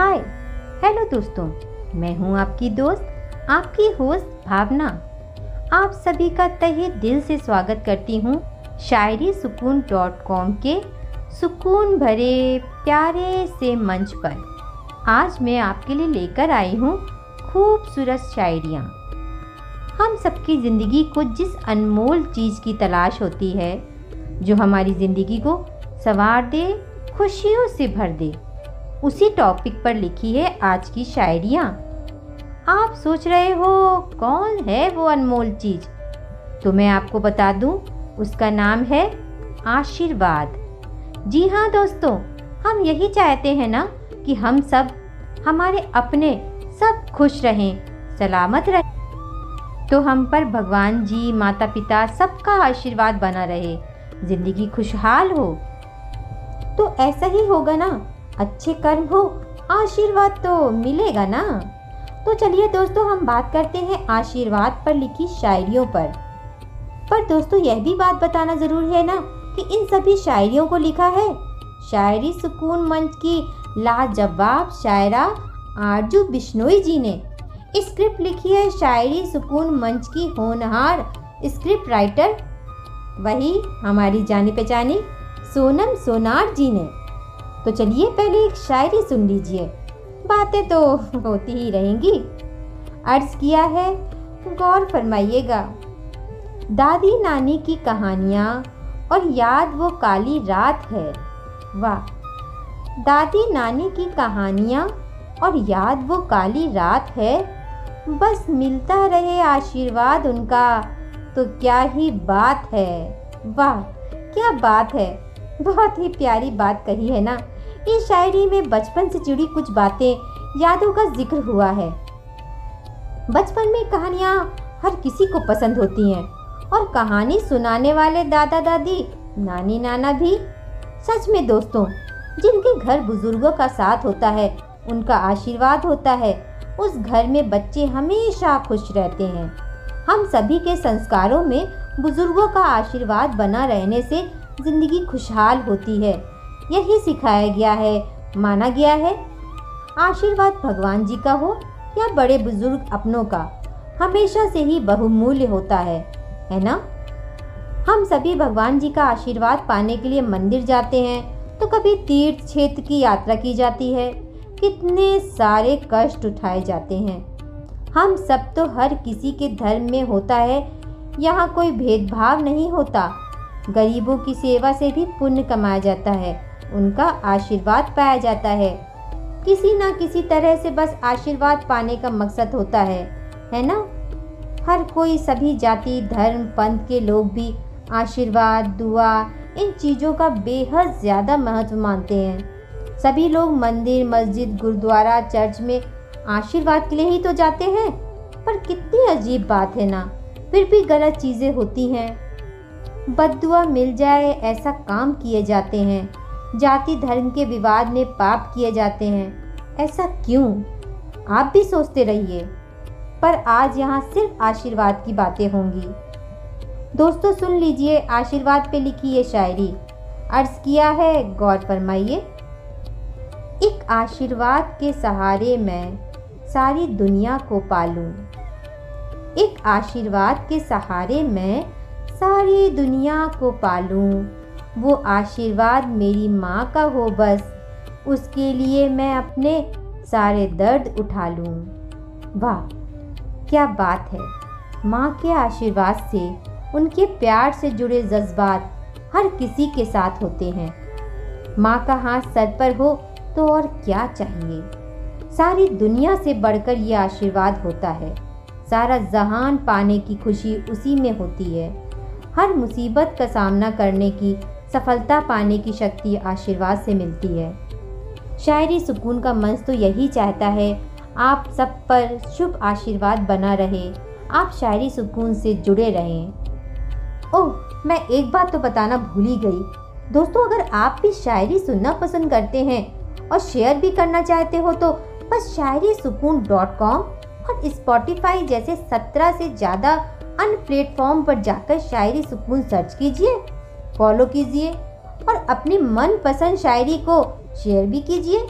Hello दोस्तों, मैं हूँ आपकी दोस्त, आपकी होस्ट भावना। आप सभी का तहे दिल से स्वागत करती हूँ शायरी सुकून डॉट कॉम के सुकून भरे प्यारे से मंच पर। आज मैं आपके लिए लेकर आई हूँ खूबसूरत शायरियाँ। हम सबकी ज़िंदगी को जिस अनमोल चीज़ की तलाश होती है, जो हमारी ज़िंदगी को संवार दे, खुशियों से भर दे उसी टॉपिक पर लिखी है आज की शायरियाँ। आप सोच रहे हो, कौन है वो अनमोल चीज़? तो मैं आपको बता दूँ, उसका नाम है आशीर्वाद। जी हाँ दोस्तों, हम यही चाहते हैं ना कि हम सब, हमारे अपने सब खुश रहें, सलामत रहें। तो हम पर भगवान जी माता पिता सबका आशीर्वाद बना रहे, ज़िंदगी खुशहाल हो। तो ऐसा ही होगा ना? अच्छे कर्म हो, आशीर्वाद तो मिलेगा ना? तो चलिए दोस्तों, हम बात करते हैं आशीर्वाद पर लिखी शायरियों पर। पर दोस्तों, यह भी बात बताना ज़रूरी है ना कि इन सभी शायरियों को लिखा है? शायरी सुकून मंच की लाजवाब शायरा आरज़ू बिश्नोई जी ने। स्क्रिप्ट लिखी है शायरी सुकून मंच की होनहार स्क्रिप्ट राइटर। वही हमारी जानी पहचानी सोनम सोनार जी ने। तो चलिए पहले एक शायरी सुन लीजिए। बातें तो होती ही रहेंगी। अर्ज़ किया है, गौर फरमाइएगा। दादी नानी की कहानियाँ और याद वो काली रात है। वाह, दादी नानी की कहानियाँ और याद वो काली रात है? बस मिलता रहे आशीर्वाद उनका तो क्या ही बात है। वाह, क्या बात है। बहुत ही प्यारी बात कही है ना। इस शायरी में बचपन से जुड़ी कुछ बातें यादों का ज़िक्र हुआ है। बचपन में कहानियाँ हर किसी को पसंद होती हैं और कहानी सुनाने वाले दादा दादी नानी नाना भी। सच में दोस्तों, जिनके घर बुज़ुर्गों का साथ होता है, उनका आशीर्वाद होता है, उस घर में बच्चे हमेशा खुश रहते हैं। हम सभी के संस्कारों में बुज़ुर्गों का आशीर्वाद बना रहने से ज़िंदगी खुशहाल होती है। यही सिखाया गया है, माना गया है। आशीर्वाद भगवान जी का हो या बड़े बुज़ुर्ग अपनों का, हमेशा से ही बहुमूल्य होता है है ना? हम सभी भगवान जी का आशीर्वाद पाने के लिए मंदिर जाते हैं तो कभी तीर्थ क्षेत्र की यात्रा की जाती है। कितने सारे कष्ट उठाए जाते हैं। हम सब तो हर किसी के धर्म में होता है, यहाँ कोई भेदभाव नहीं होता। गरीबों की सेवा से भी पुण्य कमाया जाता है। उनका आशीर्वाद पाया जाता है। किसी ना किसी तरह से बस आशीर्वाद पाने का मकसद होता है है ना? हर कोई, सभी जाति, धर्म, पंथ के लोग भी आशीर्वाद, दुआ, इन चीज़ों का बेहद ज़्यादा महत्व मानते हैं। सभी लोग मंदिर, मस्जिद, गुरुद्वारा, चर्च में आशीर्वाद के लिए ही तो जाते हैं। पर कितनी अजीब बात है ना, फिर भी गलत चीज़ें होती हैं। बदुआ मिल जाए, ऐसा काम किए जाते हैं। जाति धर्म के विवाद में पाप किए जाते हैं। ऐसा क्यों? आप भी सोचते रहिए। पर आज यहाँ सिर्फ़ आशीर्वाद की बातें होंगी। दोस्तों, सुन लीजिए आशीर्वाद पे लिखी ये शायरी। अर्ज़ किया है गौर फरमाइए। एक आशीर्वाद के सहारे मैं सारी दुनिया को पालूं। एक आशीर्वाद के सहारे मैं सारी दुनिया को पालूं। वो आशीर्वाद मेरी माँ का हो बस। उसके लिए मैं अपने सारे दर्द उठा लूँ। वाह, क्या बात है। माँ के आशीर्वाद से, उनके प्यार से जुड़े जज्बात हर किसी के साथ होते हैं। माँ का हाथ सर पर हो तो और क्या चाहिए। सारी दुनिया से बढ़कर ये आशीर्वाद होता है। सारा जहान पाने की खुशी उसी में होती है। हर मुसीबत का सामना करने की सफलता पाने की शक्ति आशीर्वाद से मिलती है। शायरी सुकून का मंच तो यही चाहता है, आप सब पर शुभ आशीर्वाद बना रहे, आप शायरी सुकून से जुड़े रहें। ओह, मैं एक बात तो बताना भूल ही गई। दोस्तों, अगर आप भी शायरी सुनना पसंद करते हैं और शेयर भी करना चाहते हो तो बस शायरी सुकून डॉट कॉम और स्पॉटिफाई जैसे सत्रह से ज़्यादा अन्य प्लेटफॉर्म पर जाकर शायरी सुकून सर्च कीजिए। फॉलो कीजिए और अपनी मन पसंद शायरी को शेयर भी कीजिए।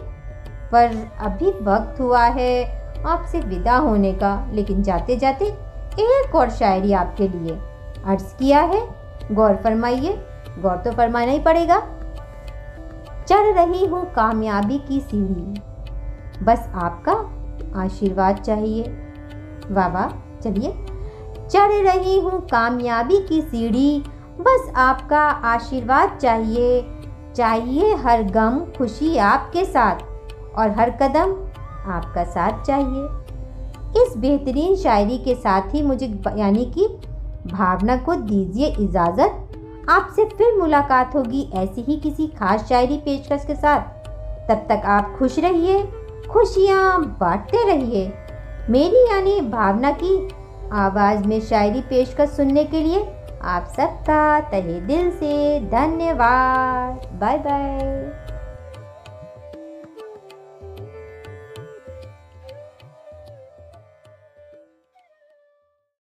पर अभी वक्त हुआ है आपसे विदा होने का, लेकिन जाते जाते एक और शायरी आपके लिए अर्ज़ किया है। गौर फरमाइए, गौर तो फरमाना ही पड़ेगा। चढ़ रही हूँ कामयाबी की सीढ़ी बस आपका आशीर्वाद चाहिए। वाह वाह, चलिए। चढ़ रही हूँ कामयाबी की सीढ़ी बस आपका आशीर्वाद चाहिए। चाहिए हर गम खुशी आपके साथ और हर कदम आपका साथ चाहिए। इस बेहतरीन शायरी के साथ ही मुझे यानी कि भावना को दीजिए इजाज़त। आपसे फिर मुलाकात होगी ऐसी ही किसी खास शायरी पेशकश के साथ। तब तक आप खुश रहिए, खुशियाँ बांटते रहिए। मेरी यानी भावना की आवाज़ में शायरी पेशकश सुनने के लिए आप सबका तहे दिल से धन्यवाद। Bye bye.